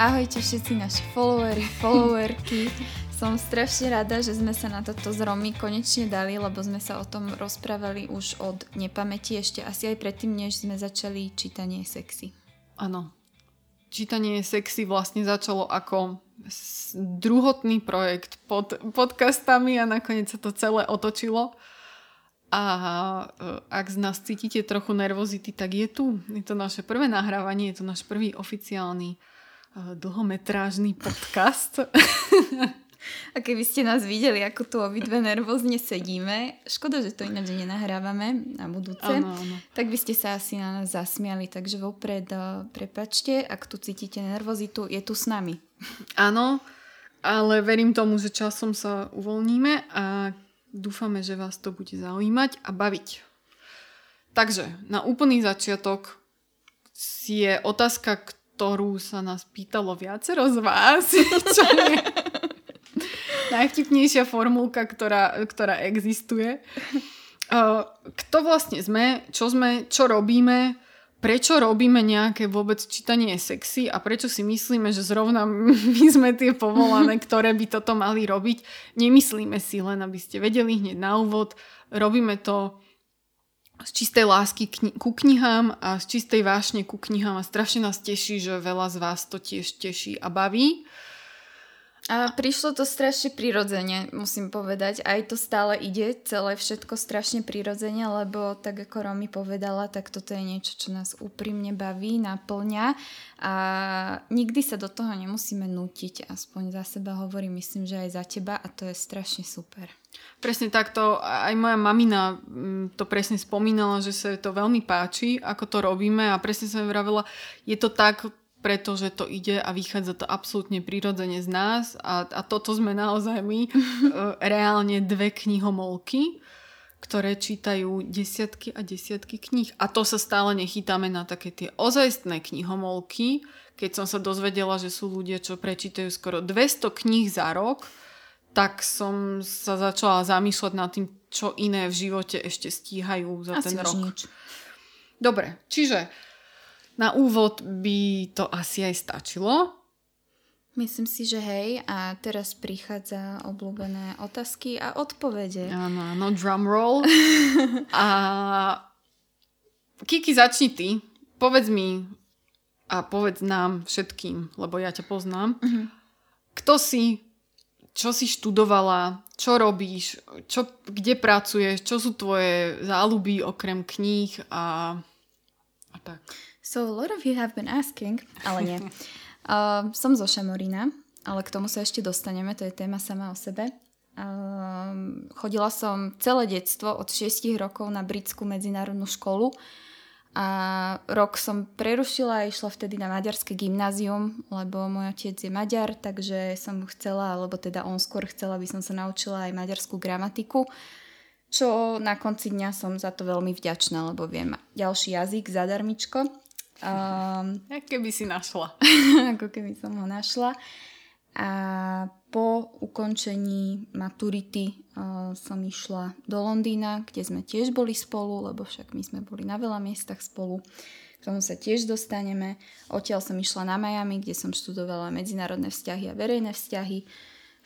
Ahojte všetci naši followery, followerky. Som strašne rada, že sme sa na toto z konečne dali, lebo sme sa o tom rozprávali už od nepamäti, ešte asi aj predtým, než sme začali čítanie sexy. Áno. Čítanie sexy vlastne začalo ako druhotný projekt pod podcastami a nakoniec sa to celé otočilo. A e, ak z nás cítite trochu nervozity, tak je tu. Je to naše prvé nahrávanie, je to náš prvý oficiálny Eh, dlhometrážny podcast. A keby ste nás videli, ako tu obidve nervózne sedíme, škoda, že to ináč nenahrávame na budúce, ano, ano. tak by ste sa asi na nás zasmiali. Takže vopred uh, prepačte, ak tu cítite nervozitu, je tu s nami. Áno, ale verím tomu, že časom sa uvoľníme a dúfame, že vás to bude zaujímať a baviť. Takže, na úplný začiatok je otázka, ktorú sa nás pýtalo viacero z vás, čo je najvtipnejšia formulka, ktorá, ktorá existuje. Kto vlastne sme, čo sme, čo robíme, prečo robíme nejaké vôbec čítanie sexy a prečo si myslíme, že zrovna my sme tie povolané, ktoré by toto mali robiť. Nemyslíme si len, aby ste vedeli hneď na úvod. Robíme to z čistej lásky kni- ku knihám a z čistej vášne ku knihám a strašne nás teší, že veľa z vás to tiež teší a baví. A prišlo to strašne prirodzene, musím povedať. Aj to stále ide, celé všetko strašne prirodzene, lebo tak ako Romy povedala, tak toto je niečo, čo nás úprimne baví, naplňa a nikdy sa do toho nemusíme nutiť, aspoň za seba hovorím, myslím, že aj za teba a to je strašne super. Presne takto, aj moja mamina mm, to presne spomínala, že sa to veľmi páči, ako to robíme a presne som vravela, je to tak, pretože to ide a vychádza to absolútne prirodzene z nás a, a toto sme naozaj my, e, reálne dve knihomolky, ktoré čítajú desiatky a desiatky kníh. A to sa stále nechytáme na také tie ozajstné knihomolky. Keď som sa dozvedela, že sú ľudia, čo prečítajú skoro 200 kníh za rok, tak som sa začala zamýšľať nad tým, čo iné v živote ešte stíhajú za Asi ten rok. Nič. Dobre, čiže na úvod by to asi aj stačilo. Myslím si, že hej. A teraz prichádza obľúbené otázky a odpovede. Áno, áno, drum roll. a Kiki, začni ty. Povedz mi a povedz nám všetkým, lebo ja ťa poznám. Uh-huh. Kto si, čo si študovala, čo robíš, čo, kde pracuješ, čo sú tvoje záľuby okrem kníh a, a tak. So a lot of you have been asking, ale nie. Uh, som zo Šamorína, ale k tomu sa ešte dostaneme, to je téma sama o sebe. Uh, chodila som celé detstvo od 6 rokov na britskú medzinárodnú školu a rok som prerušila a išla vtedy na maďarské gymnázium, lebo môj otec je maďar, takže som chcela, alebo teda on skôr chcela, aby som sa naučila aj maďarskú gramatiku čo na konci dňa som za to veľmi vďačná, lebo viem ďalší jazyk zadarmičko. Um, keby si našla. ako keby som ho našla. A po ukončení maturity uh, som išla do Londýna, kde sme tiež boli spolu, lebo však my sme boli na veľa miestach spolu. K tomu sa tiež dostaneme. Odtiaľ som išla na Miami, kde som študovala medzinárodné vzťahy a verejné vzťahy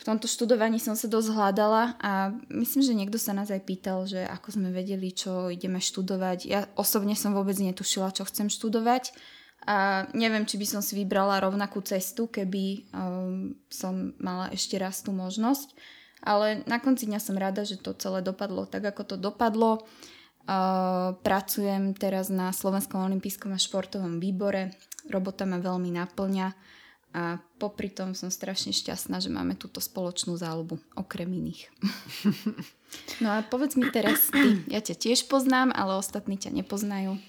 v tomto študovaní som sa dosť hľadala a myslím, že niekto sa nás aj pýtal, že ako sme vedeli, čo ideme študovať. Ja osobne som vôbec netušila, čo chcem študovať a neviem, či by som si vybrala rovnakú cestu, keby um, som mala ešte raz tú možnosť. Ale na konci dňa som rada, že to celé dopadlo tak, ako to dopadlo. Uh, pracujem teraz na Slovenskom olympijskom a športovom výbore. Robota ma veľmi naplňa a popri tom som strašne šťastná, že máme túto spoločnú záľubu, okrem iných. no a povedz mi teraz ty, ja ťa tiež poznám, ale ostatní ťa nepoznajú.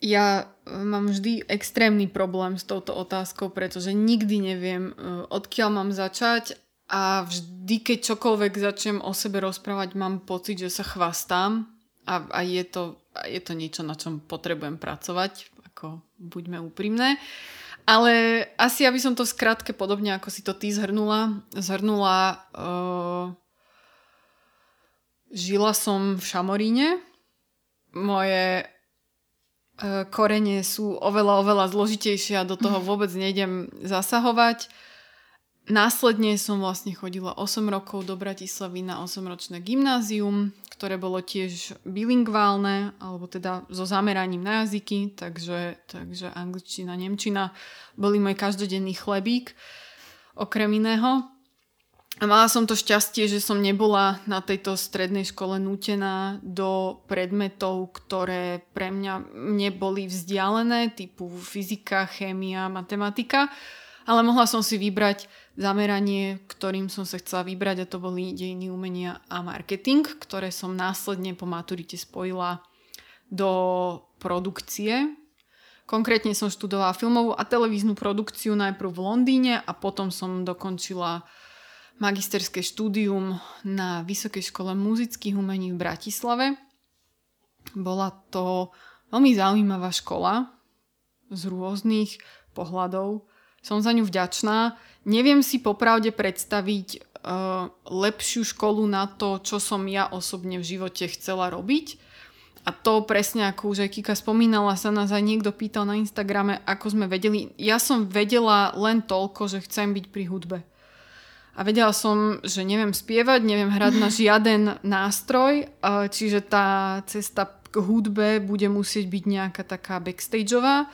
Ja e, mám vždy extrémny problém s touto otázkou, pretože nikdy neviem, e, odkiaľ mám začať a vždy, keď čokoľvek začnem o sebe rozprávať, mám pocit, že sa chvastám a, a je, to, je to niečo, na čom potrebujem pracovať, ako buďme úprimné. Ale asi, aby som to v skratke, podobne ako si to ty zhrnula, zhrnula, uh, žila som v Šamoríne, moje uh, korene sú oveľa, oveľa zložitejšie a do toho vôbec nejdem zasahovať. Následne som vlastne chodila 8 rokov do Bratislavy na 8-ročné gymnázium, ktoré bolo tiež bilingválne, alebo teda so zameraním na jazyky, takže, takže angličtina, nemčina boli môj každodenný chlebík, okrem iného. A mala som to šťastie, že som nebola na tejto strednej škole nútená do predmetov, ktoré pre mňa neboli vzdialené, typu fyzika, chémia, matematika, ale mohla som si vybrať zameranie, ktorým som sa chcela vybrať a to boli dejiny umenia a marketing, ktoré som následne po maturite spojila do produkcie. Konkrétne som študovala filmovú a televíznu produkciu najprv v Londýne a potom som dokončila magisterské štúdium na Vysokej škole muzických umení v Bratislave. Bola to veľmi zaujímavá škola z rôznych pohľadov. Som za ňu vďačná Neviem si popravde predstaviť uh, lepšiu školu na to, čo som ja osobne v živote chcela robiť. A to presne ako už aj Kika spomínala, sa nás aj niekto pýtal na Instagrame, ako sme vedeli. Ja som vedela len toľko, že chcem byť pri hudbe. A vedela som, že neviem spievať, neviem hrať na žiaden nástroj, čiže tá cesta k hudbe bude musieť byť nejaká taká backstageová.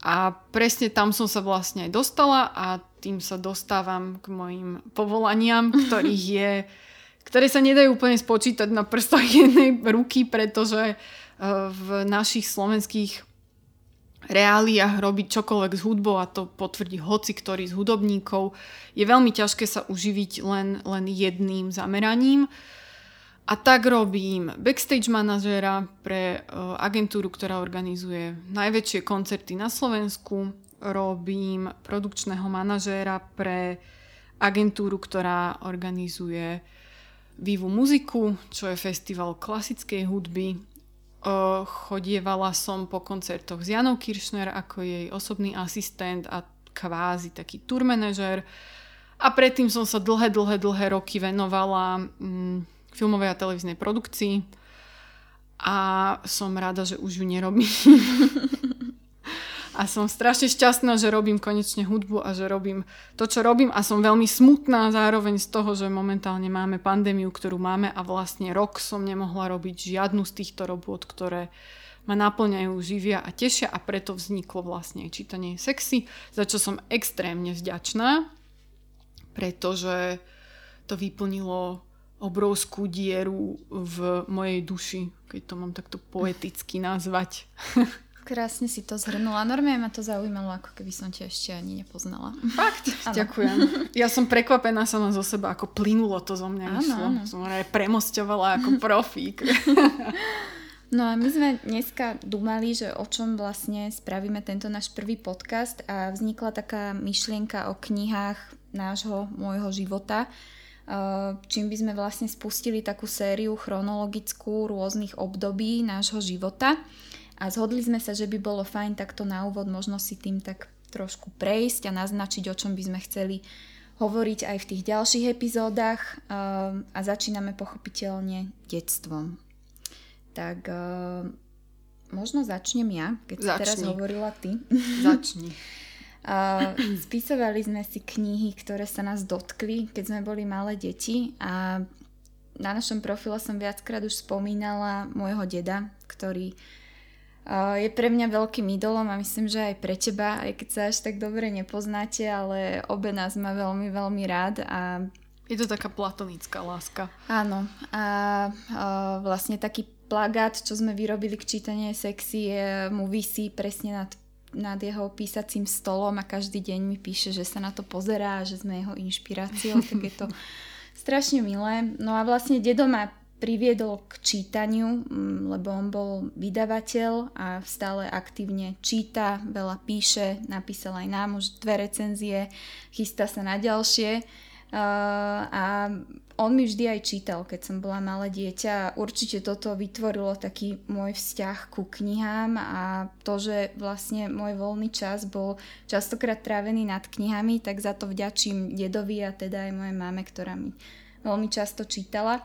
A presne tam som sa vlastne aj dostala a tým sa dostávam k mojim povolaniam, ktorých je, ktoré sa nedajú úplne spočítať na prstoch jednej ruky, pretože e, v našich slovenských reáliách robiť čokoľvek s hudbou a to potvrdí hoci ktorý z hudobníkov, je veľmi ťažké sa uživiť len, len jedným zameraním. A tak robím backstage manažéra pre uh, agentúru, ktorá organizuje najväčšie koncerty na Slovensku. Robím produkčného manažéra pre agentúru, ktorá organizuje Vivu muziku, čo je festival klasickej hudby. Chodievala som po koncertoch s Janou Kiršner ako jej osobný asistent a kvázi taký tour manažer. A predtým som sa dlhé, dlhé, dlhé roky venovala um, filmovej a televíznej produkcii a som rada, že už ju nerobím. a som strašne šťastná, že robím konečne hudbu a že robím to, čo robím a som veľmi smutná zároveň z toho, že momentálne máme pandémiu, ktorú máme a vlastne rok som nemohla robiť žiadnu z týchto robôt, ktoré ma naplňajú, živia a tešia a preto vzniklo vlastne čítanie sexy, za čo som extrémne vďačná, pretože to vyplnilo obrovskú dieru v mojej duši, keď to mám takto poeticky nazvať. Krásne si to zhrnula. Normálne ma to zaujímalo, ako keby som ťa ešte ani nepoznala. Fakt? Ano. Ďakujem. Ja som prekvapená sama zo seba, ako plynulo to zo mňa ano, išlo. Ano. Som aj premostovala ako profík. No a my sme dneska dumali, že o čom vlastne spravíme tento náš prvý podcast a vznikla taká myšlienka o knihách nášho, môjho života, Eh, čím by sme vlastne spustili takú sériu chronologickú rôznych období nášho života a zhodli sme sa, že by bolo fajn takto na úvod možno si tým tak trošku prejsť a naznačiť, o čom by sme chceli hovoriť aj v tých ďalších epizódach eh, a začíname pochopiteľne detstvom. Tak eh, možno začnem ja, keď Začni. si teraz hovorila ty. Začni. Uh, spisovali sme si knihy, ktoré sa nás dotkli, keď sme boli malé deti a na našom profile som viackrát už spomínala môjho deda, ktorý je pre mňa veľkým idolom a myslím, že aj pre teba, aj keď sa až tak dobre nepoznáte, ale obe nás má veľmi, veľmi rád a je to taká platonická láska. Áno. A uh, vlastne taký plagát, čo sme vyrobili k čítanie sexy, je, mu vysí presne nad nad jeho písacím stolom a každý deň mi píše, že sa na to pozerá, že sme jeho inšpiráciou, tak je to strašne milé. No a vlastne dedo ma priviedol k čítaniu, mm, lebo on bol vydavateľ a stále aktívne číta, veľa píše, napísal aj nám už dve recenzie, chystá sa na ďalšie. a on mi vždy aj čítal, keď som bola malé dieťa. Určite toto vytvorilo taký môj vzťah ku knihám a to, že vlastne môj voľný čas bol častokrát trávený nad knihami, tak za to vďačím dedovi a teda aj mojej mame, ktorá mi veľmi často čítala.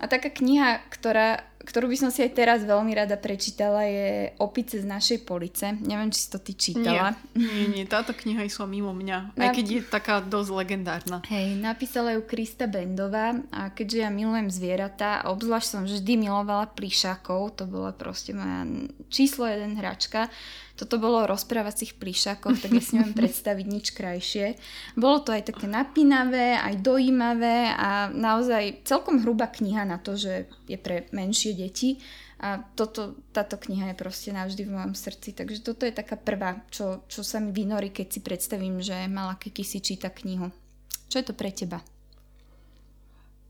A taká kniha, ktorá, ktorú by som si aj teraz veľmi rada prečítala, je Opice z našej police. Neviem, či si to ty čítala. Nie, nie, nie táto kniha išla mimo mňa, aj keď je taká dosť legendárna. Hej, napísala ju Krista Bendová a keďže ja milujem zvieratá, obzvlášť som vždy milovala plišákov, to bola proste moja číslo jeden hračka, toto bolo o rozprávacích plišakoch, tak ja si neviem predstaviť nič krajšie. Bolo to aj také napínavé, aj dojímavé a naozaj celkom hrubá kniha na to, že je pre menšie deti. A toto, táto kniha je proste navždy v mojom srdci. Takže toto je taká prvá, čo, čo sa mi vynorí, keď si predstavím, že mala Kiki si číta knihu. Čo je to pre teba?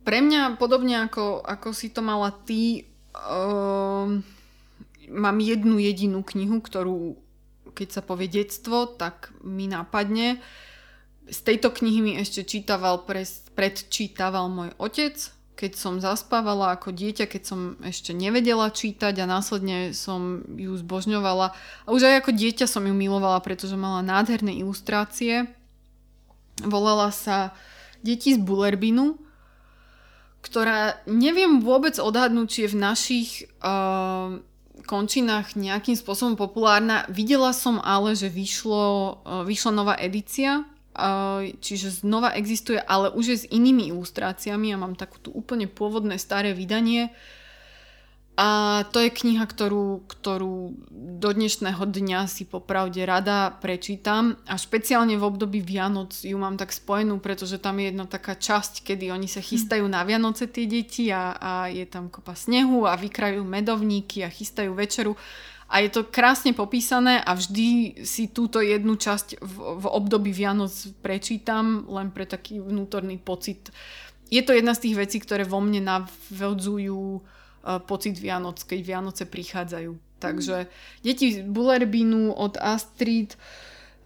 Pre mňa, podobne ako, ako si to mala ty, uh, mám jednu jedinú knihu, ktorú keď sa povie detstvo, tak mi napadne. Z tejto knihy mi ešte čítaval, predčítaval môj otec, keď som zaspávala ako dieťa, keď som ešte nevedela čítať a následne som ju zbožňovala. A už aj ako dieťa som ju milovala, pretože mala nádherné ilustrácie. Volala sa Deti z Bullerbinu, ktorá neviem vôbec odhadnúť, či je v našich uh, končinách nejakým spôsobom populárna. Videla som ale, že vyšlo, e, vyšla nová edícia, čiže znova existuje, ale už je s inými ilustráciami. Ja mám takú úplne pôvodné staré vydanie. A to je kniha, ktorú, ktorú do dnešného dňa si popravde rada prečítam a špeciálne v období Vianoc ju mám tak spojenú, pretože tam je jedna taká časť, kedy oni sa chystajú na Vianoce tie deti a, a je tam kopa snehu a vykrajú medovníky a chystajú večeru a je to krásne popísané a vždy si túto jednu časť v, v období Vianoc prečítam len pre taký vnútorný pocit. Je to jedna z tých vecí, ktoré vo mne navodzujú pocit Vianoc, keď Vianoce prichádzajú. Takže deti Bullerbinu od Astrid e,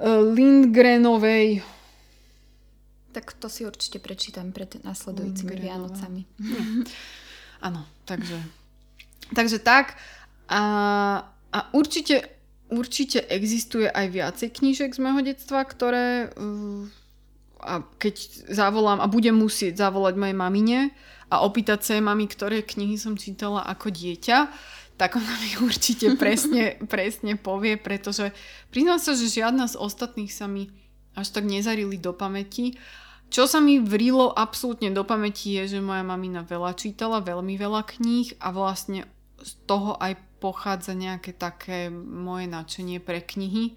Lindgrenovej. Tak to si určite prečítam pred nasledujúcimi Vianocami. Áno, takže, takže tak. A, a určite, určite existuje aj viacej knížek z môjho detstva, ktoré uh, a keď zavolám a budem musieť zavolať mojej mamine, a opýtať sa jej mami, ktoré knihy som čítala ako dieťa, tak ona mi určite presne, presne povie, pretože priznám sa, že žiadna z ostatných sa mi až tak nezarili do pamäti. Čo sa mi vrilo absolútne do pamäti je, že moja mamina veľa čítala, veľmi veľa kníh a vlastne z toho aj pochádza nejaké také moje nadšenie pre knihy,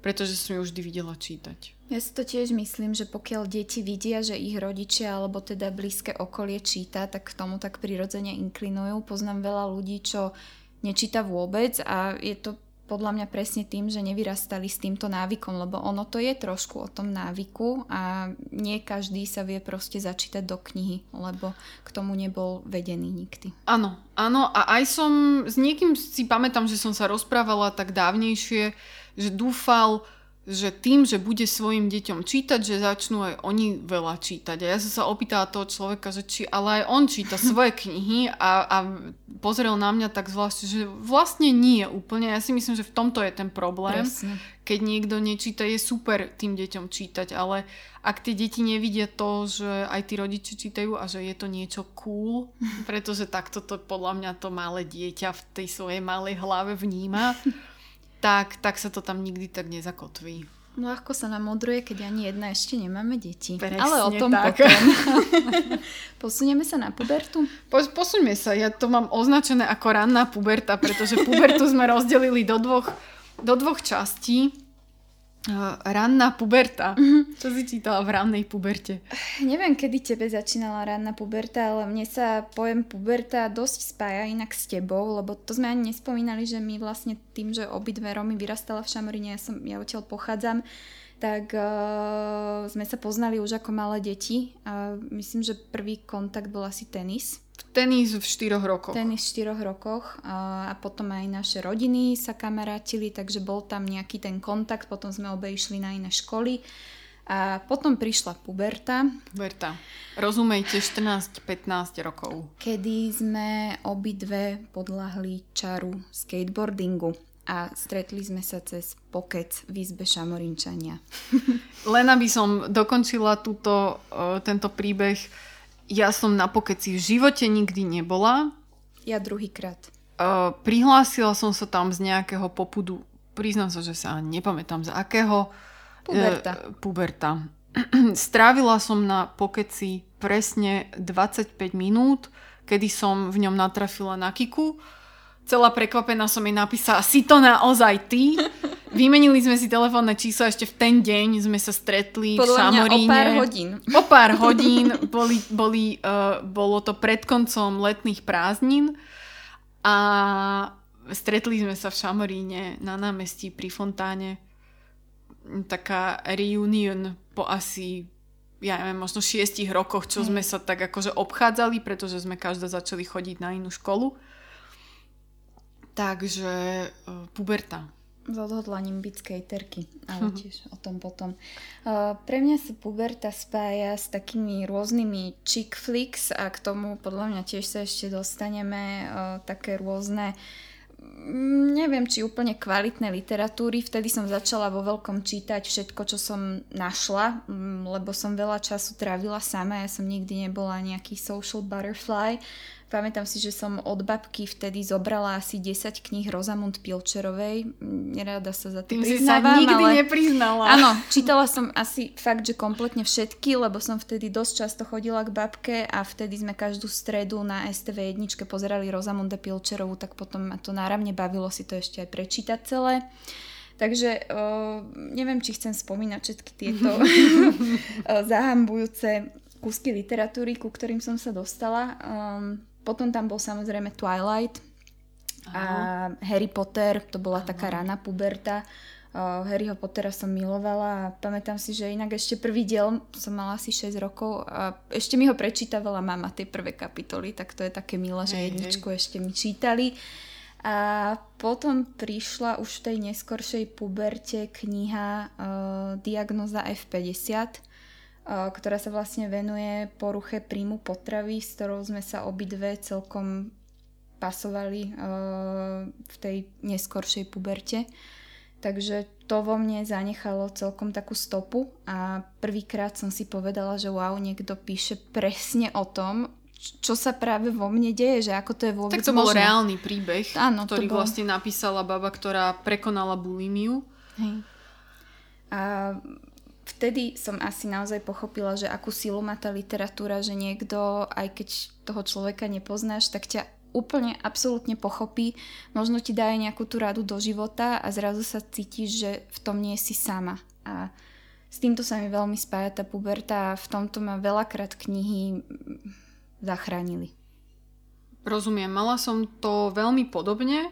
pretože som ju vždy videla čítať. Ja si to tiež myslím, že pokiaľ deti vidia, že ich rodičia alebo teda blízke okolie číta, tak k tomu tak prirodzene inklinujú. Poznám veľa ľudí, čo nečíta vôbec a je to podľa mňa presne tým, že nevyrastali s týmto návykom, lebo ono to je trošku o tom návyku a nie každý sa vie proste začítať do knihy, lebo k tomu nebol vedený nikdy. Áno, áno a aj som s niekým si pamätám, že som sa rozprávala tak dávnejšie, že dúfal, že tým, že bude svojim deťom čítať, že začnú aj oni veľa čítať. A ja som sa opýtala toho človeka, že či ale aj on číta svoje knihy a, a pozrel na mňa tak zvlášť, že vlastne nie úplne. Ja si myslím, že v tomto je ten problém. Presne. Keď niekto nečíta, je super tým deťom čítať, ale ak tie deti nevidia to, že aj tí rodiči čítajú a že je to niečo cool, pretože takto to podľa mňa to malé dieťa v tej svojej malej hlave vníma, tak, tak sa to tam nikdy tak nezakotví. No ako sa nám modruje, keď ani jedna ešte nemáme deti. Presne Ale o tom tak. potom. Posunieme sa na pubertu? Po, posuňme sa. Ja to mám označené ako ranná puberta, pretože pubertu sme rozdelili do dvoch, do dvoch častí. Uh, ranná puberta. Mm-hmm. Čo si čítala v rannej puberte? Neviem, kedy tebe začínala ranná puberta, ale mne sa pojem puberta dosť spája inak s tebou, lebo to sme ani nespomínali, že my vlastne tým, že obidve Romy vyrastala v Šamorine, ja, som, ja odtiaľ pochádzam, tak uh, sme sa poznali už ako malé deti a myslím, že prvý kontakt bol asi tenis. Tenis v štyroch rokoch. Tenis v štyroch rokoch a, potom aj naše rodiny sa kamarátili, takže bol tam nejaký ten kontakt, potom sme obe išli na iné školy A potom prišla puberta. Puberta. Rozumejte, 14-15 rokov. Kedy sme obidve podľahli čaru skateboardingu a stretli sme sa cez pokec v izbe Šamorinčania. Len aby som dokončila túto, tento príbeh, ja som na pokeci v živote nikdy nebola. Ja druhýkrát. Uh, prihlásila som sa tam z nejakého popudu, priznám sa, že sa nepamätám z akého, Puberta. E, puberta. Strávila som na pokeci presne 25 minút, kedy som v ňom natrafila na Kiku. Celá prekvapená som jej napísala, si to naozaj ty? Vymenili sme si telefónne číslo ešte v ten deň sme sa stretli Podľa v Šamoríne. Mňa o pár hodín. O pár hodín. Boli, boli, uh, bolo to pred koncom letných prázdnin a stretli sme sa v Šamoríne na námestí pri fontáne taká reunion po asi ja neviem, možno šiestich rokoch, čo sme sa tak akože obchádzali, pretože sme každá začali chodiť na inú školu. Takže uh, puberta. S odhodlaním byť skaterky, ale tiež o tom potom. Uh, pre mňa sa puberta spája s takými rôznymi chick flicks a k tomu podľa mňa tiež sa ešte dostaneme uh, také rôzne Mm, neviem, či úplne kvalitné literatúry. Vtedy som začala vo veľkom čítať všetko, čo som našla, mm, lebo som veľa času trávila sama. Ja som nikdy nebola nejaký social butterfly. Pamätám si, že som od babky vtedy zobrala asi 10 kníh Rozamund Pilčerovej. Nerada sa za to Tým priznávam, si sa nikdy ale... nepriznala. Áno, čítala som asi fakt, že kompletne všetky, lebo som vtedy dosť často chodila k babke a vtedy sme každú stredu na STV jedničke pozerali Rozamunde Pilčerovú, tak potom ma to náramne bavilo si to ešte aj prečítať celé. Takže uh, neviem, či chcem spomínať všetky tieto zahambujúce kúsky literatúry, ku ktorým som sa dostala. Um, potom tam bol samozrejme Twilight Aha. a Harry Potter, to bola Aha. taká rana puberta. Uh, Harryho Pottera som milovala a pamätám si, že inak ešte prvý diel som mala asi 6 rokov a ešte mi ho prečítavala mama tie prvé kapitoly, tak to je také milé, že jedničku hej. ešte mi čítali. A potom prišla už v tej neskoršej puberte kniha uh, Diagnoza F50 ktorá sa vlastne venuje poruche príjmu potravy, s ktorou sme sa obidve celkom pasovali v tej neskoršej puberte. Takže to vo mne zanechalo celkom takú stopu a prvýkrát som si povedala, že wow, niekto píše presne o tom, čo sa práve vo mne deje, že ako to je vôbec Tak to bol reálny príbeh, Áno, ktorý bol... vlastne napísala baba, ktorá prekonala bulimiu. Hej. A vtedy som asi naozaj pochopila, že akú silu má tá literatúra, že niekto, aj keď toho človeka nepoznáš, tak ťa úplne absolútne pochopí, možno ti dá aj nejakú tú radu do života a zrazu sa cítiš, že v tom nie si sama. A s týmto sa mi veľmi spája tá puberta a v tomto ma veľakrát knihy zachránili. Rozumiem, mala som to veľmi podobne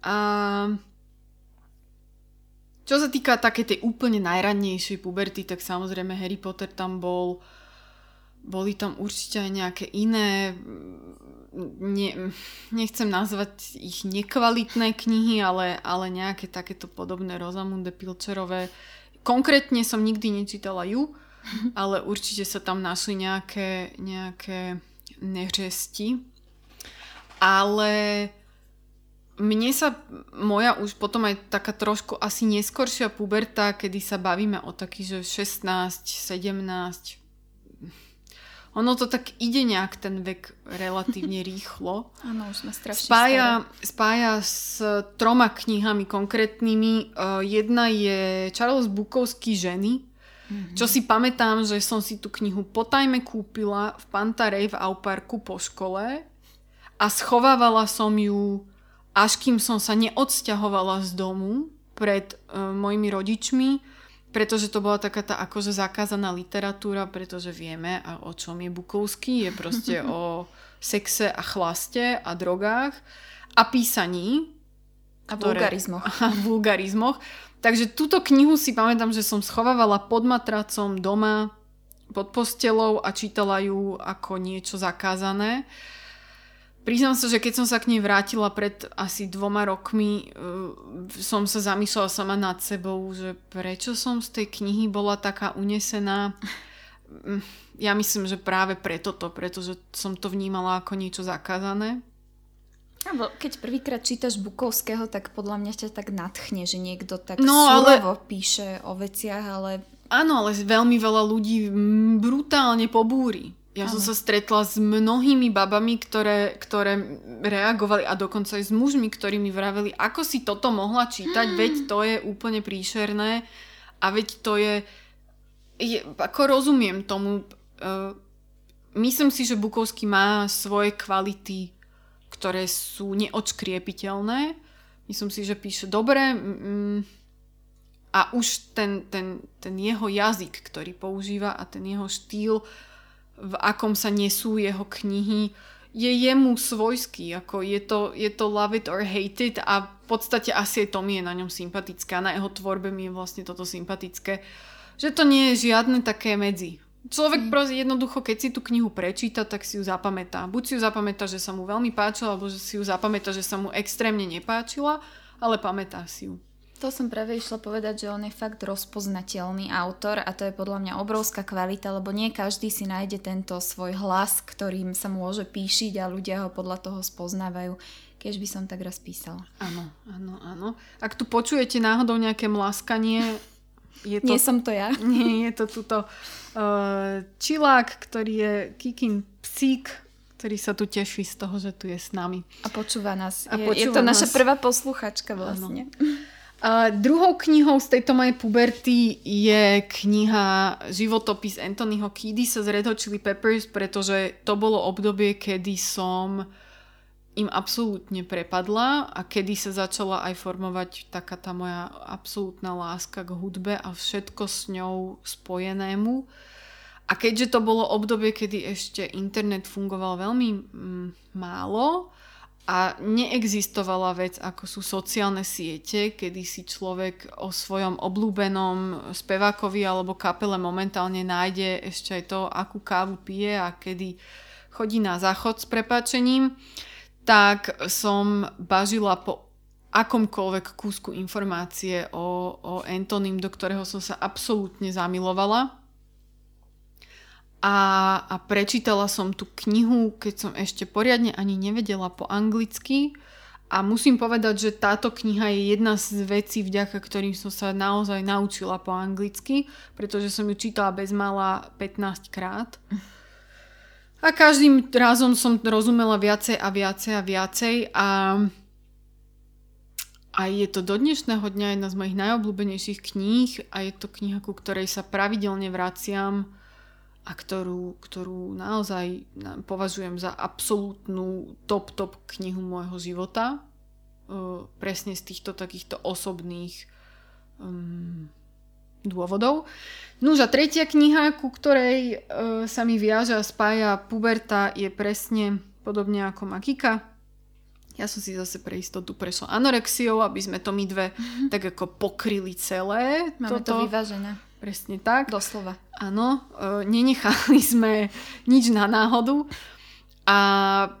a čo sa týka také tej úplne najrannejšej puberty, tak samozrejme Harry Potter tam bol, boli tam určite aj nejaké iné, ne, nechcem nazvať ich nekvalitné knihy, ale, ale nejaké takéto podobné Rosamunde Pilčerové. Konkrétne som nikdy nečítala ju, ale určite sa tam našli nejaké, nejaké neřesti. Ale mne sa moja už potom aj taká trošku asi neskoršia puberta, kedy sa bavíme o taký, že 16, 17, ono to tak ide nejak ten vek relatívne rýchlo. Áno, už sme strašne spája, spája s troma knihami konkrétnymi. Uh, jedna je Charles Bukovský ženy, mm-hmm. čo si pamätám, že som si tú knihu potajme kúpila v Pantarej v Auparku po škole a schovávala som ju až kým som sa neodsťahovala z domu pred uh, mojimi rodičmi, pretože to bola taká tá akože zakázaná literatúra, pretože vieme, a o čom je Bukovský, je proste o sexe a chlaste a drogách a písaní. A ktoré, vulgarizmoch. A vulgarizmoch. Takže túto knihu si pamätám, že som schovávala pod matracom doma, pod postelou a čítala ju ako niečo zakázané. Priznám sa, že keď som sa k nej vrátila pred asi dvoma rokmi, uh, som sa zamýšľala sama nad sebou, že prečo som z tej knihy bola taká unesená. Mm, ja myslím, že práve preto to, pretože som to vnímala ako niečo zakázané. Keď prvýkrát čítaš Bukovského, tak podľa mňa ťa tak nadchne, že niekto tak no, ale... píše o veciach, ale... Áno, ale veľmi veľa ľudí brutálne pobúri. Ja som sa stretla s mnohými babami, ktoré, ktoré reagovali a dokonca aj s mužmi, ktorí mi vraveli, ako si toto mohla čítať, veď to je úplne príšerné a veď to je, je ako rozumiem tomu, uh, myslím si, že Bukovský má svoje kvality, ktoré sú neočkriepiteľné. Myslím si, že píše dobre mm, a už ten, ten, ten jeho jazyk, ktorý používa a ten jeho štýl v akom sa nesú jeho knihy, je jemu svojský, ako je to, je to love it or hate it a v podstate asi aj to mi je na ňom sympatické na jeho tvorbe mi je vlastne toto sympatické, že to nie je žiadne také medzi. Človek mm. proste jednoducho, keď si tú knihu prečíta, tak si ju zapamätá. Buď si ju zapamätá, že sa mu veľmi páčila, alebo že si ju zapamätá, že sa mu extrémne nepáčila, ale pamätá si ju. To som práve išla povedať, že on je fakt rozpoznateľný autor a to je podľa mňa obrovská kvalita, lebo nie každý si nájde tento svoj hlas, ktorým sa môže píšiť a ľudia ho podľa toho spoznávajú. Keď by som tak raz písala. Áno, áno, áno. Ak tu počujete náhodou nejaké mlaskanie, je to... Nie som to ja. Nie, je to tuto uh, čilák, ktorý je Kikin psík, ktorý sa tu teší z toho, že tu je s nami. A počúva nás. A je, počúva je to nás. naša prvá posluchačka vlastne. Áno. Uh, druhou knihou z tejto mojej puberty je kniha Životopis Anthonyho Kiedisa z Red Hot Chili Peppers, pretože to bolo obdobie, kedy som im absolútne prepadla a kedy sa začala aj formovať taká tá moja absolútna láska k hudbe a všetko s ňou spojenému. A keďže to bolo obdobie, kedy ešte internet fungoval veľmi mm, málo, a neexistovala vec ako sú sociálne siete, kedy si človek o svojom oblúbenom spevákovi alebo kapele momentálne nájde ešte aj to, akú kávu pije a kedy chodí na záchod s prepáčením, tak som bažila po akomkoľvek kúsku informácie o, o Antonym, do ktorého som sa absolútne zamilovala a, a prečítala som tú knihu, keď som ešte poriadne ani nevedela po anglicky a musím povedať, že táto kniha je jedna z vecí, vďaka ktorým som sa naozaj naučila po anglicky, pretože som ju čítala bezmála 15 krát. A každým razom som rozumela viacej a viacej a viacej a a je to do dnešného dňa jedna z mojich najobľúbenejších kníh a je to kniha, ku ktorej sa pravidelne vraciam a ktorú, ktorú naozaj považujem za absolútnu top, top knihu môjho života. Uh, presne z týchto takýchto osobných um, dôvodov. Nuž a tretia kniha, ku ktorej uh, sa mi viaže a spája puberta, je presne podobne ako Makika. Ja som si zase pre istotu prešla anorexiou, aby sme to my dve mm-hmm. tak ako pokryli celé. Máme toto. to vyvážené. Presne tak. Doslova. Áno, e, nenechali sme nič na náhodu. A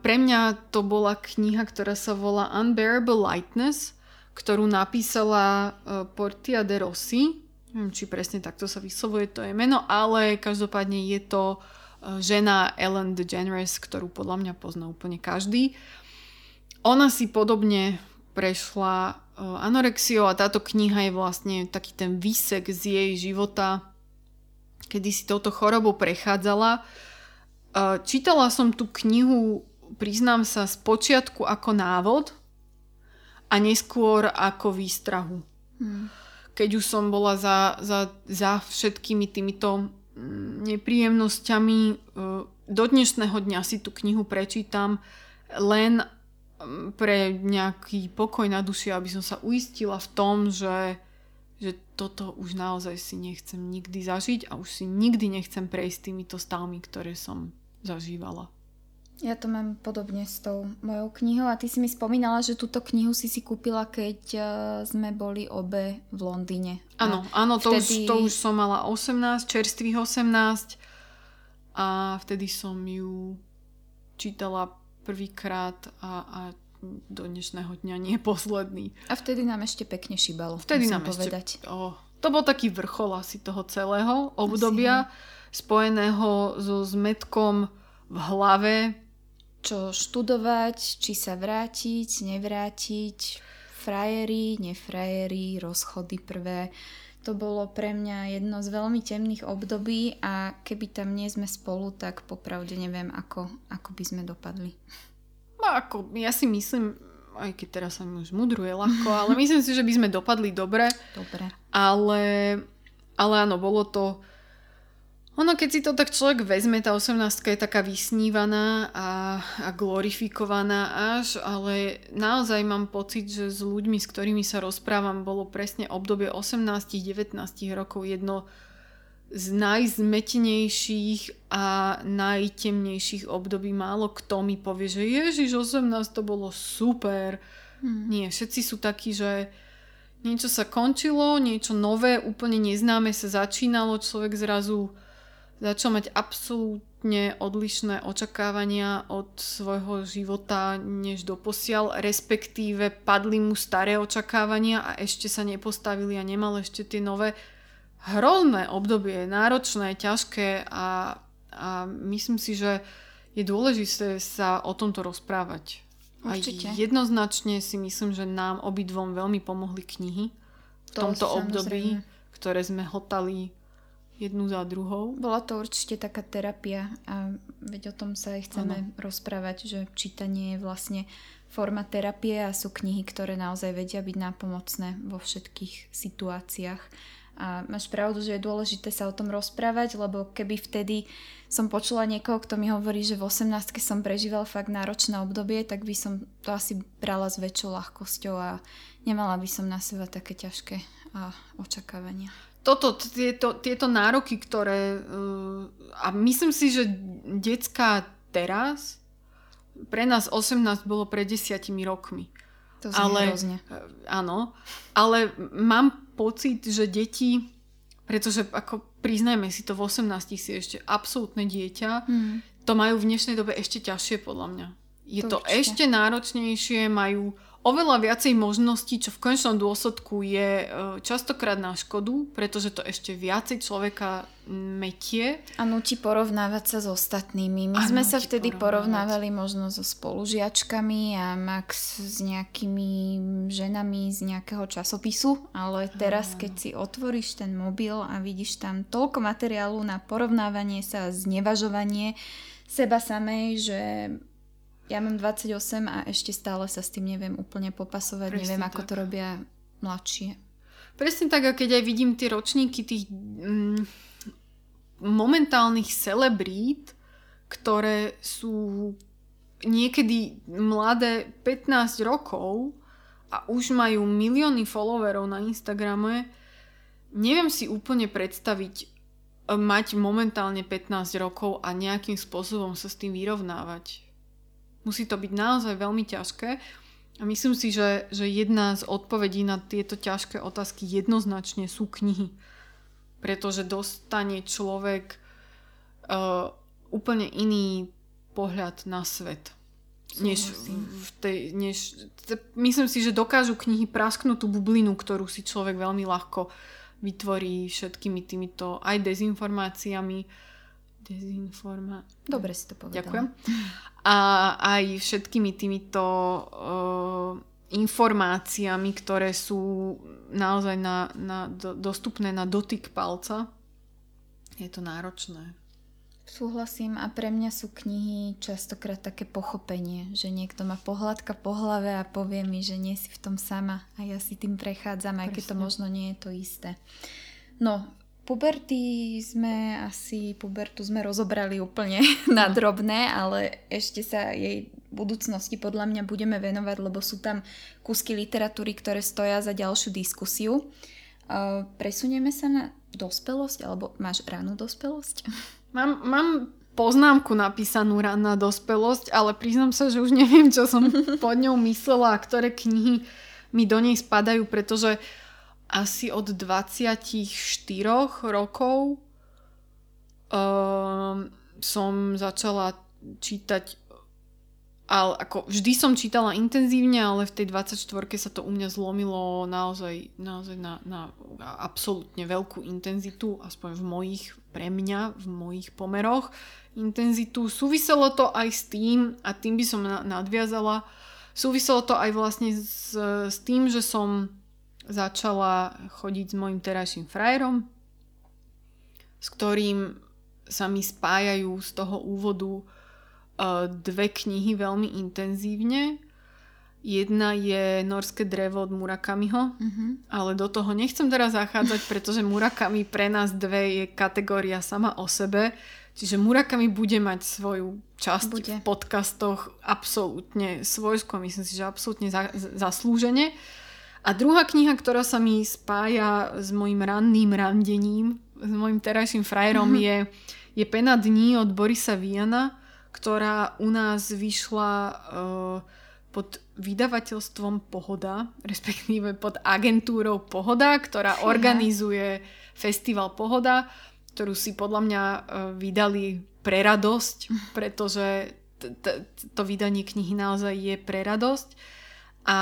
pre mňa to bola kniha, ktorá sa volá Unbearable Lightness, ktorú napísala e, Portia de Rossi. Neviem, či presne takto sa vyslovuje to je meno, ale každopádne je to e, žena Ellen DeGeneres, ktorú podľa mňa pozná úplne každý. Ona si podobne prešla anorexiou a táto kniha je vlastne taký ten výsek z jej života, kedy si touto chorobou prechádzala. Čítala som tú knihu, priznám sa, z počiatku ako návod a neskôr ako výstrahu. Hmm. Keď už som bola za, za, za všetkými týmito mm, nepríjemnosťami, e, do dnešného dňa si tú knihu prečítam len pre nejaký pokoj na duši, aby som sa uistila v tom, že, že toto už naozaj si nechcem nikdy zažiť a už si nikdy nechcem prejsť týmito stavmi, ktoré som zažívala. Ja to mám podobne s tou mojou knihou a ty si mi spomínala, že túto knihu si si kúpila, keď uh, sme boli obe v Londýne. Áno, áno, to, vtedy... už, to už som mala 18, čerstvých 18 a vtedy som ju čítala prvýkrát a, a do dnešného dňa nie posledný. A vtedy nám ešte pekne šibalo. Vtedy nám povedať. ešte... Oh, to bol taký vrchol asi toho celého obdobia asi. spojeného so zmetkom v hlave. Čo študovať, či sa vrátiť, nevrátiť, frajeri, nefrajeri, rozchody prvé. To bolo pre mňa jedno z veľmi temných období a keby tam nie sme spolu, tak popravde neviem, ako, ako by sme dopadli. No ako, ja si myslím, aj keď teraz sa mi už mudruje ľahko, ale myslím si, že by sme dopadli dobre. Dobre. Ale, ale áno, bolo to... Ono, keď si to tak človek vezme, tá 18 je taká vysnívaná a, a glorifikovaná až, ale naozaj mám pocit, že s ľuďmi, s ktorými sa rozprávam, bolo presne obdobie 18-19 rokov jedno z najzmetenejších a najtemnejších období. Málo kto mi povie, že Ježiš, 18 to bolo super. Hmm. Nie, všetci sú takí, že niečo sa končilo, niečo nové, úplne neznáme sa začínalo, človek zrazu začal mať absolútne odlišné očakávania od svojho života než doposiaľ, respektíve padli mu staré očakávania a ešte sa nepostavili a nemal ešte tie nové hrozné obdobie, náročné, ťažké a, a myslím si, že je dôležité sa o tomto rozprávať. Určite. A jednoznačne si myslím, že nám obidvom veľmi pomohli knihy v to tomto období, ktoré sme hotali jednu za druhou. Bola to určite taká terapia a veď o tom sa aj chceme ano. rozprávať, že čítanie je vlastne forma terapie a sú knihy, ktoré naozaj vedia byť nápomocné vo všetkých situáciách. A máš pravdu, že je dôležité sa o tom rozprávať, lebo keby vtedy som počula niekoho, kto mi hovorí, že v 18 som prežíval fakt náročné obdobie, tak by som to asi brala s väčšou ľahkosťou a nemala by som na seba také ťažké a, očakávania. Toto, tieto, tieto nároky, ktoré... Uh, a myslím si, že detská teraz pre nás 18 bolo pred desiatimi rokmi. To ale, hrozne. Áno, ale mám pocit, že deti, pretože ako priznajme si to, v 18 si ešte absolútne dieťa, mm. to majú v dnešnej dobe ešte ťažšie podľa mňa. Je to, to ešte náročnejšie, majú oveľa viacej možností, čo v konečnom dôsledku je e, častokrát na škodu, pretože to ešte viacej človeka metie. A nutí porovnávať sa s ostatnými. My a sme sa vtedy porovnávali možno so spolužiačkami a Max s nejakými ženami z nejakého časopisu, ale teraz keď si otvoríš ten mobil a vidíš tam toľko materiálu na porovnávanie sa, znevažovanie seba samej, že ja mám 28 a ešte stále sa s tým neviem úplne popasovať, Presne neviem, tak. ako to robia mladšie. Presne tak, a keď aj vidím tie ročníky tých mm, momentálnych celebrít, ktoré sú niekedy mladé 15 rokov a už majú milióny followerov na Instagrame, neviem si úplne predstaviť e, mať momentálne 15 rokov a nejakým spôsobom sa s tým vyrovnávať. Musí to byť naozaj veľmi ťažké. A myslím si, že, že jedna z odpovedí na tieto ťažké otázky jednoznačne sú knihy. Pretože dostane človek uh, úplne iný pohľad na svet. Než v tej, než, myslím si, že dokážu knihy prasknúť tú bublinu, ktorú si človek veľmi ľahko vytvorí všetkými týmito aj dezinformáciami, Dezinforma... Dobre si to povedala. Ďakujem. A aj všetkými týmito uh, informáciami, ktoré sú naozaj na, na, do, dostupné na dotyk palca. Je to náročné. Súhlasím a pre mňa sú knihy častokrát také pochopenie, že niekto ma pohľadka po hlave a povie mi, že nie si v tom sama a ja si tým prechádzam, aj keď to možno nie je to isté. No, Puberty sme asi, pubertu sme rozobrali úplne na drobné, ale ešte sa jej budúcnosti podľa mňa budeme venovať, lebo sú tam kúsky literatúry, ktoré stoja za ďalšiu diskusiu. Uh, presunieme sa na dospelosť, alebo máš ranú dospelosť? Mám, mám poznámku napísanú ranná dospelosť, ale priznám sa, že už neviem, čo som pod ňou myslela a ktoré knihy mi do nej spadajú, pretože uh, asi od 24 rokov um, som začala čítať ale ako vždy som čítala intenzívne, ale v tej 24 sa to u mňa zlomilo naozaj, naozaj na, na absolútne veľkú intenzitu, aspoň v mojich, pre mňa, v mojich pomeroch intenzitu. Súviselo to aj s tým, a tým by som nadviazala, súviselo to aj vlastne s, s tým, že som začala chodiť s mojim terajším frajerom, s ktorým sa mi spájajú z toho úvodu dve knihy veľmi intenzívne. Jedna je Norské drevo od Murakamiho, uh-huh. ale do toho nechcem teraz zachádzať, pretože Murakami pre nás dve je kategória sama o sebe. Čiže Murakami bude mať svoju časť bude. v podcastoch absolútne svojsko, myslím si, že absolútne za, zaslúžene. A druhá kniha, ktorá sa mi spája s mojim ranným randením, s mojim terajším frajerom, uh-huh. je, je Pena dní od Borisa Viana ktorá u nás vyšla uh, pod vydavateľstvom Pohoda, respektíve pod agentúrou Pohoda, ktorá organizuje festival Pohoda, ktorú si podľa mňa uh, vydali pre radosť, pretože t- t- to vydanie knihy naozaj je pre radosť. A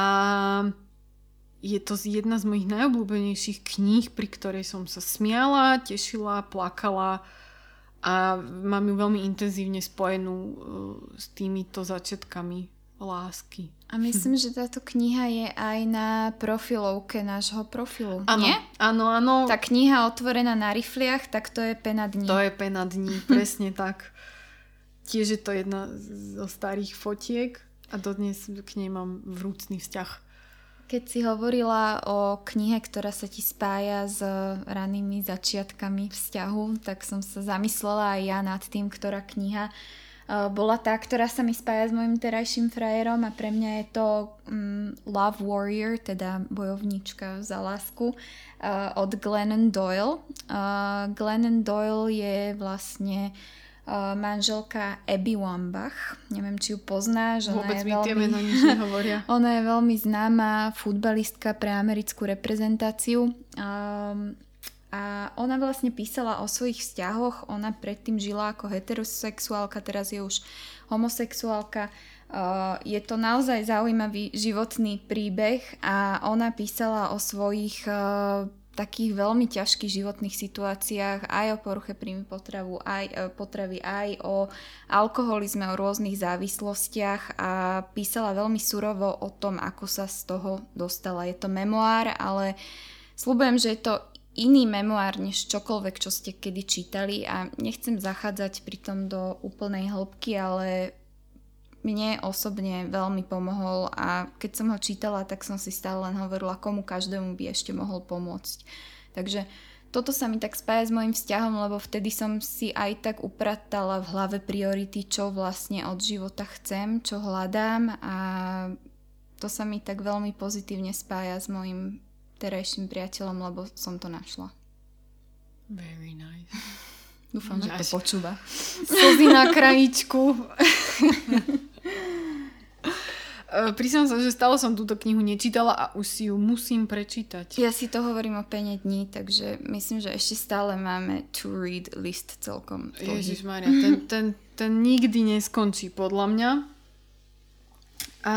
je to jedna z mojich najobľúbenejších kníh, pri ktorej som sa smiala, tešila, plakala a mám ju veľmi intenzívne spojenú uh, s týmito začiatkami lásky. A myslím, že táto kniha je aj na profilovke nášho profilu, ano, nie? Áno, áno. Tá kniha otvorená na rifliach, tak to je pena dní. To je pena dní, presne tak. Tiež je to jedna zo starých fotiek a dodnes k nej mám vrúcný vzťah. Keď si hovorila o knihe, ktorá sa ti spája s ranými začiatkami vzťahu, tak som sa zamyslela aj ja nad tým, ktorá kniha e, bola tá, ktorá sa mi spája s mojim terajším frajerom a pre mňa je to um, Love Warrior, teda bojovnička za lásku uh, od Glennon Doyle. Uh, Glennon Doyle je vlastne uh, manželka Abby Wambach. Neviem, či ju poznáš. Ona Vôbec je mi veľmi, tie meno nič nehovoria. ona je veľmi známa futbalistka pre americkú reprezentáciu. Um, a ona vlastne písala o svojich vzťahoch. Ona predtým žila ako heterosexuálka, teraz je už homosexuálka. Uh, je to naozaj zaujímavý životný príbeh a ona písala o svojich uh, takých veľmi ťažkých životných situáciách, aj o poruche príjmy potravu, aj, e, potravy, aj o alkoholizme, o rôznych závislostiach a písala veľmi surovo o tom, ako sa z toho dostala. Je to memoár, ale slúbujem, že je to iný memoár než čokoľvek, čo ste kedy čítali a nechcem zachádzať pritom do úplnej hĺbky, ale mne osobne veľmi pomohol a keď som ho čítala, tak som si stále len hovorila, komu každému by ešte mohol pomôcť. Takže toto sa mi tak spája s môjim vzťahom, lebo vtedy som si aj tak upratala v hlave priority, čo vlastne od života chcem, čo hľadám a to sa mi tak veľmi pozitívne spája s môjim terajším priateľom, lebo som to našla. Very nice. Dúfam, že to počúva. Slzy na krajičku. E, priznám sa, že stále som túto knihu nečítala a už si ju musím prečítať. Ja si to hovorím o pene dní, takže myslím, že ešte stále máme to read list celkom. Ježiš Maria, ten, ten, ten nikdy neskončí podľa mňa. A,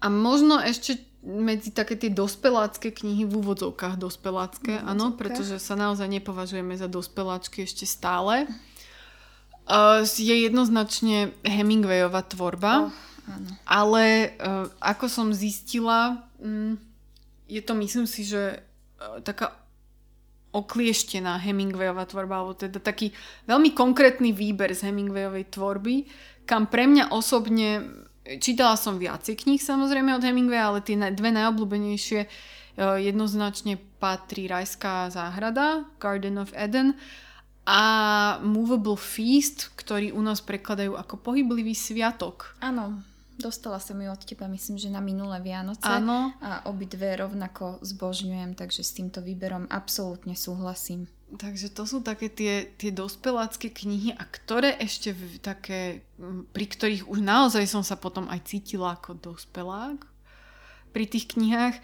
a možno ešte medzi také tie dospelácké knihy v úvodzovkách dospelácké, áno, pretože sa naozaj nepovažujeme za dospeláčky ešte stále. Uh, je jednoznačne Hemingwayová tvorba, oh, áno. ale uh, ako som zistila, um, je to myslím si, že uh, taká oklieštená Hemingwayová tvorba, alebo teda taký veľmi konkrétny výber z Hemingwayovej tvorby, kam pre mňa osobne, čítala som viacej kníh samozrejme od Hemingwaya, ale tie dve najobľúbenejšie jednoznačne patrí Rajská záhrada, Garden of Eden a Movable Feast, ktorý u nás prekladajú ako pohyblivý sviatok. Áno, dostala som ju od teba, myslím, že na minulé Vianoce. Áno. A obidve rovnako zbožňujem, takže s týmto výberom absolútne súhlasím. Takže to sú také tie, tie dospelácké knihy a ktoré ešte v, také, pri ktorých už naozaj som sa potom aj cítila ako dospelák pri tých knihách,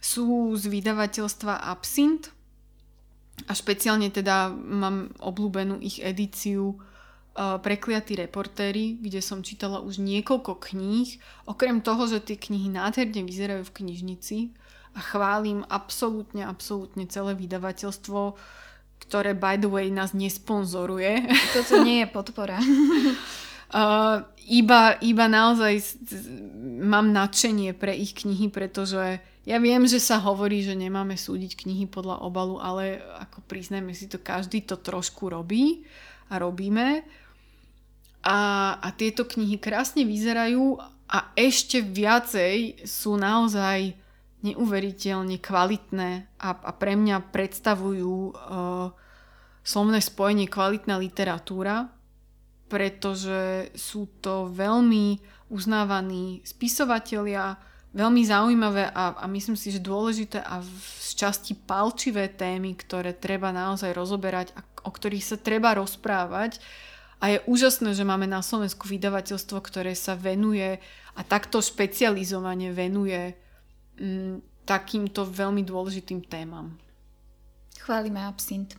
sú z vydavateľstva Absint, a špeciálne teda mám obľúbenú ich edíciu Prekliatí reportéri, kde som čítala už niekoľko kníh. Okrem toho, že tie knihy nádherne vyzerajú v knižnici a chválim absolútne, absolútne celé vydavateľstvo, ktoré by the way nás nesponzoruje. Toto nie je podpora. uh, iba, iba naozaj mám nadšenie pre ich knihy, pretože ja viem, že sa hovorí, že nemáme súdiť knihy podľa obalu, ale ako priznajme si to, každý to trošku robí a robíme. A, a tieto knihy krásne vyzerajú a ešte viacej sú naozaj neuveriteľne kvalitné a, a pre mňa predstavujú uh, slovné spojenie kvalitná literatúra, pretože sú to veľmi uznávaní spisovatelia, veľmi zaujímavé a, a myslím si, že dôležité a v časti palčivé témy, ktoré treba naozaj rozoberať a o ktorých sa treba rozprávať. A je úžasné, že máme na Slovensku vydavateľstvo, ktoré sa venuje a takto špecializovane venuje m, mm, takýmto veľmi dôležitým témam. Chválime absint.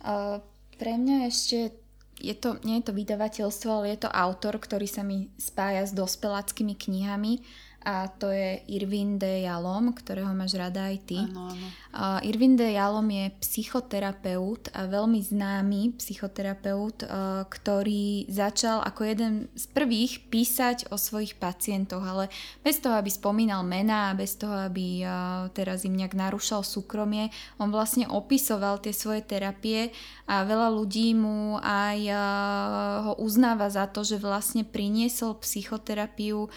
Uh, pre mňa ešte je to, nie je to vydavateľstvo, ale je to autor, ktorý sa mi spája s dospeláckými knihami a to je Irvin de Jalom, ktorého máš rada aj ty. Áno, áno. Uh, Irvin de Jalom je psychoterapeut a veľmi známy psychoterapeut, uh, ktorý začal ako jeden z prvých písať o svojich pacientoch, ale bez toho, aby spomínal mená a bez toho, aby uh, teraz im nejak narúšal súkromie. On vlastne opisoval tie svoje terapie a veľa ľudí mu aj uh, ho uznáva za to, že vlastne priniesol psychoterapiu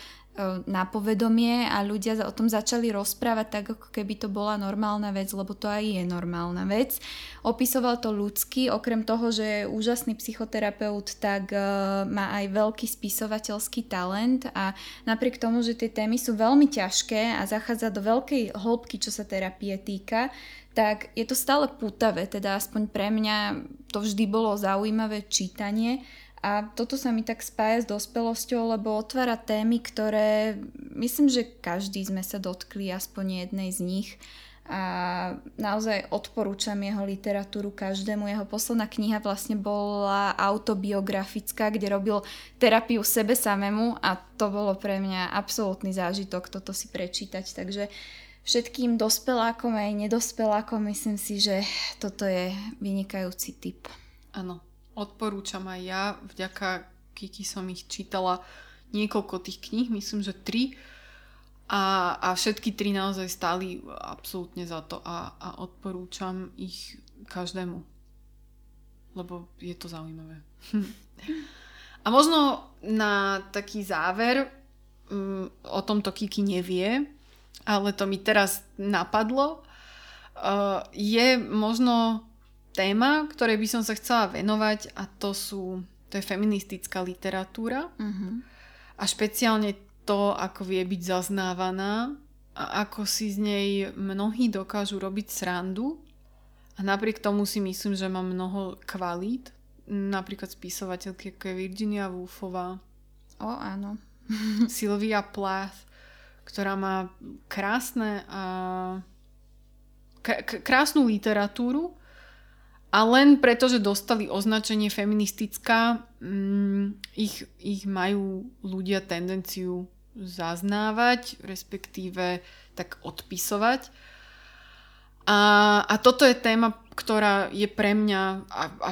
na povedomie a ľudia o tom začali rozprávať tak, ako keby to bola normálna vec, lebo to aj je normálna vec. Opisoval to ľudsky, okrem toho, že je úžasný psychoterapeut, tak uh, má aj veľký spisovateľský talent a napriek tomu, že tie témy sú veľmi ťažké a zachádza do veľkej hĺbky, čo sa terapie týka, tak je to stále pútavé, teda aspoň pre mňa to vždy bolo zaujímavé čítanie a toto sa mi tak spája s dospelosťou, lebo otvára témy, ktoré myslím, že každý sme sa dotkli aspoň jednej z nich a naozaj odporúčam jeho literatúru každému. Jeho posledná kniha vlastne bola autobiografická, kde robil terapiu sebe samému a to bolo pre mňa absolútny zážitok toto si prečítať. Takže všetkým dospelákom aj nedospelákom myslím si, že toto je vynikajúci typ. Áno, odporúčam aj ja. Vďaka Kiki som ich čítala niekoľko tých kníh, myslím, že tri. A, a všetky tri naozaj stáli absolútne za to a, a odporúčam ich každému. Lebo je to zaujímavé. a možno na taký záver, um, o tomto Kiki nevie, ale to mi teraz napadlo, uh, je možno téma, ktorej by som sa chcela venovať a to sú, to je feministická literatúra uh-huh. a špeciálne to, ako vie byť zaznávaná a ako si z nej mnohí dokážu robiť srandu a napriek tomu si myslím, že má mnoho kvalít, napríklad spisovateľky ako je Virginia Woolfová. O, áno. Sylvia Plath, ktorá má krásne a krásnu literatúru a len preto, že dostali označenie feministická, mm, ich, ich majú ľudia tendenciu zaznávať, respektíve tak odpisovať. A, a toto je téma, ktorá je pre mňa, a, a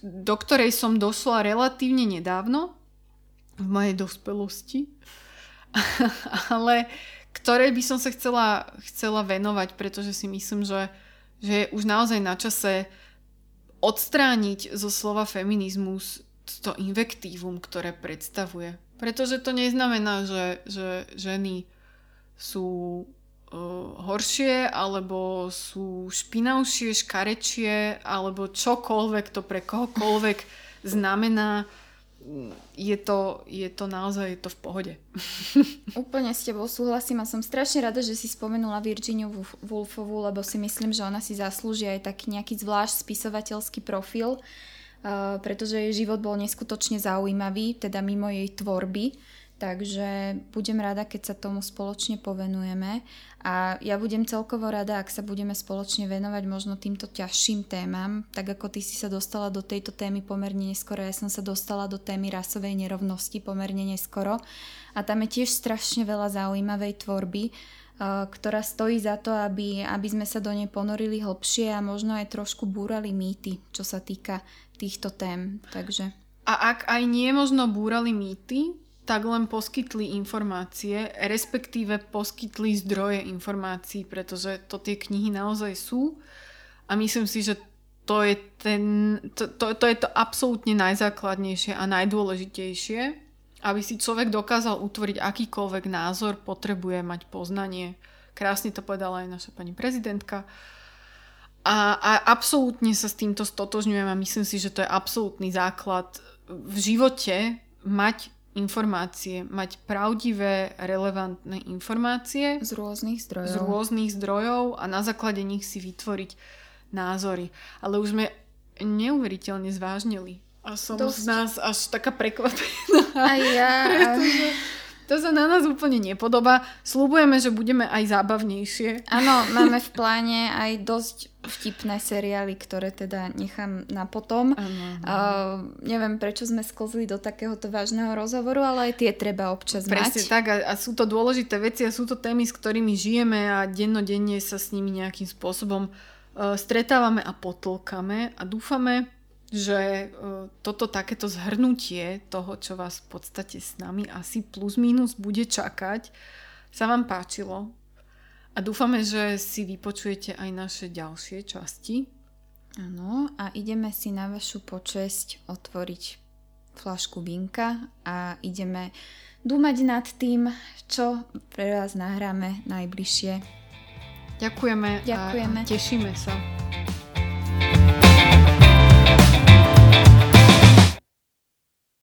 do ktorej som došla relatívne nedávno, v mojej dospelosti, ale ktorej by som sa chcela, chcela venovať, pretože si myslím, že, že je už naozaj na čase odstrániť zo slova feminizmus to invektívum, ktoré predstavuje. Pretože to neznamená, že, že ženy sú uh, horšie, alebo sú špinavšie, škarečie, alebo čokoľvek to pre kohokoľvek znamená je to, je to naozaj je to v pohode. Úplne s tebou súhlasím a som strašne rada, že si spomenula Virginiu Woolfovú, lebo si myslím, že ona si zaslúži aj taký nejaký zvlášť spisovateľský profil, uh, pretože jej život bol neskutočne zaujímavý, teda mimo jej tvorby. Takže budem rada, keď sa tomu spoločne povenujeme a ja budem celkovo rada, ak sa budeme spoločne venovať možno týmto ťažším témam, tak ako ty si sa dostala do tejto témy pomerne neskoro, ja som sa dostala do témy rasovej nerovnosti pomerne neskoro a tam je tiež strašne veľa zaujímavej tvorby, ktorá stojí za to, aby, aby sme sa do nej ponorili hlbšie a možno aj trošku búrali mýty, čo sa týka týchto tém. Takže... A ak aj nie možno búrali mýty, tak len poskytli informácie, respektíve poskytli zdroje informácií, pretože to tie knihy naozaj sú a myslím si, že to je, ten, to, to, to, je to absolútne najzákladnejšie a najdôležitejšie. Aby si človek dokázal utvoriť akýkoľvek názor, potrebuje mať poznanie. Krásne to povedala aj naša pani prezidentka. A, a absolútne sa s týmto stotožňujem a myslím si, že to je absolútny základ v živote mať informácie, mať pravdivé, relevantné informácie z rôznych zdrojov. Z rôznych zdrojov a na základe nich si vytvoriť názory. Ale už sme neuveriteľne zvážnili. A som Dosť. z nás až taká prekvapená. A ja. Pretože to sa na nás úplne nepodobá. Slúbujeme, že budeme aj zábavnejšie. Áno, máme v pláne aj dosť vtipné seriály, ktoré teda nechám na potom. Ano, Uh, neviem, prečo sme sklzli do takéhoto vážneho rozhovoru, ale aj tie treba občas Presne mať. tak a, a sú to dôležité veci a sú to témy, s ktorými žijeme a dennodenne sa s nimi nejakým spôsobom uh, stretávame a potlkame a dúfame, že e, toto takéto zhrnutie toho, čo vás v podstate s nami asi plus minus bude čakať, sa vám páčilo. A dúfame, že si vypočujete aj naše ďalšie časti. Áno, a ideme si na vašu počesť otvoriť flašku vinka a ideme dúmať nad tým, čo pre vás nahráme najbližšie. Ďakujeme, Ďakujeme. a tešíme sa.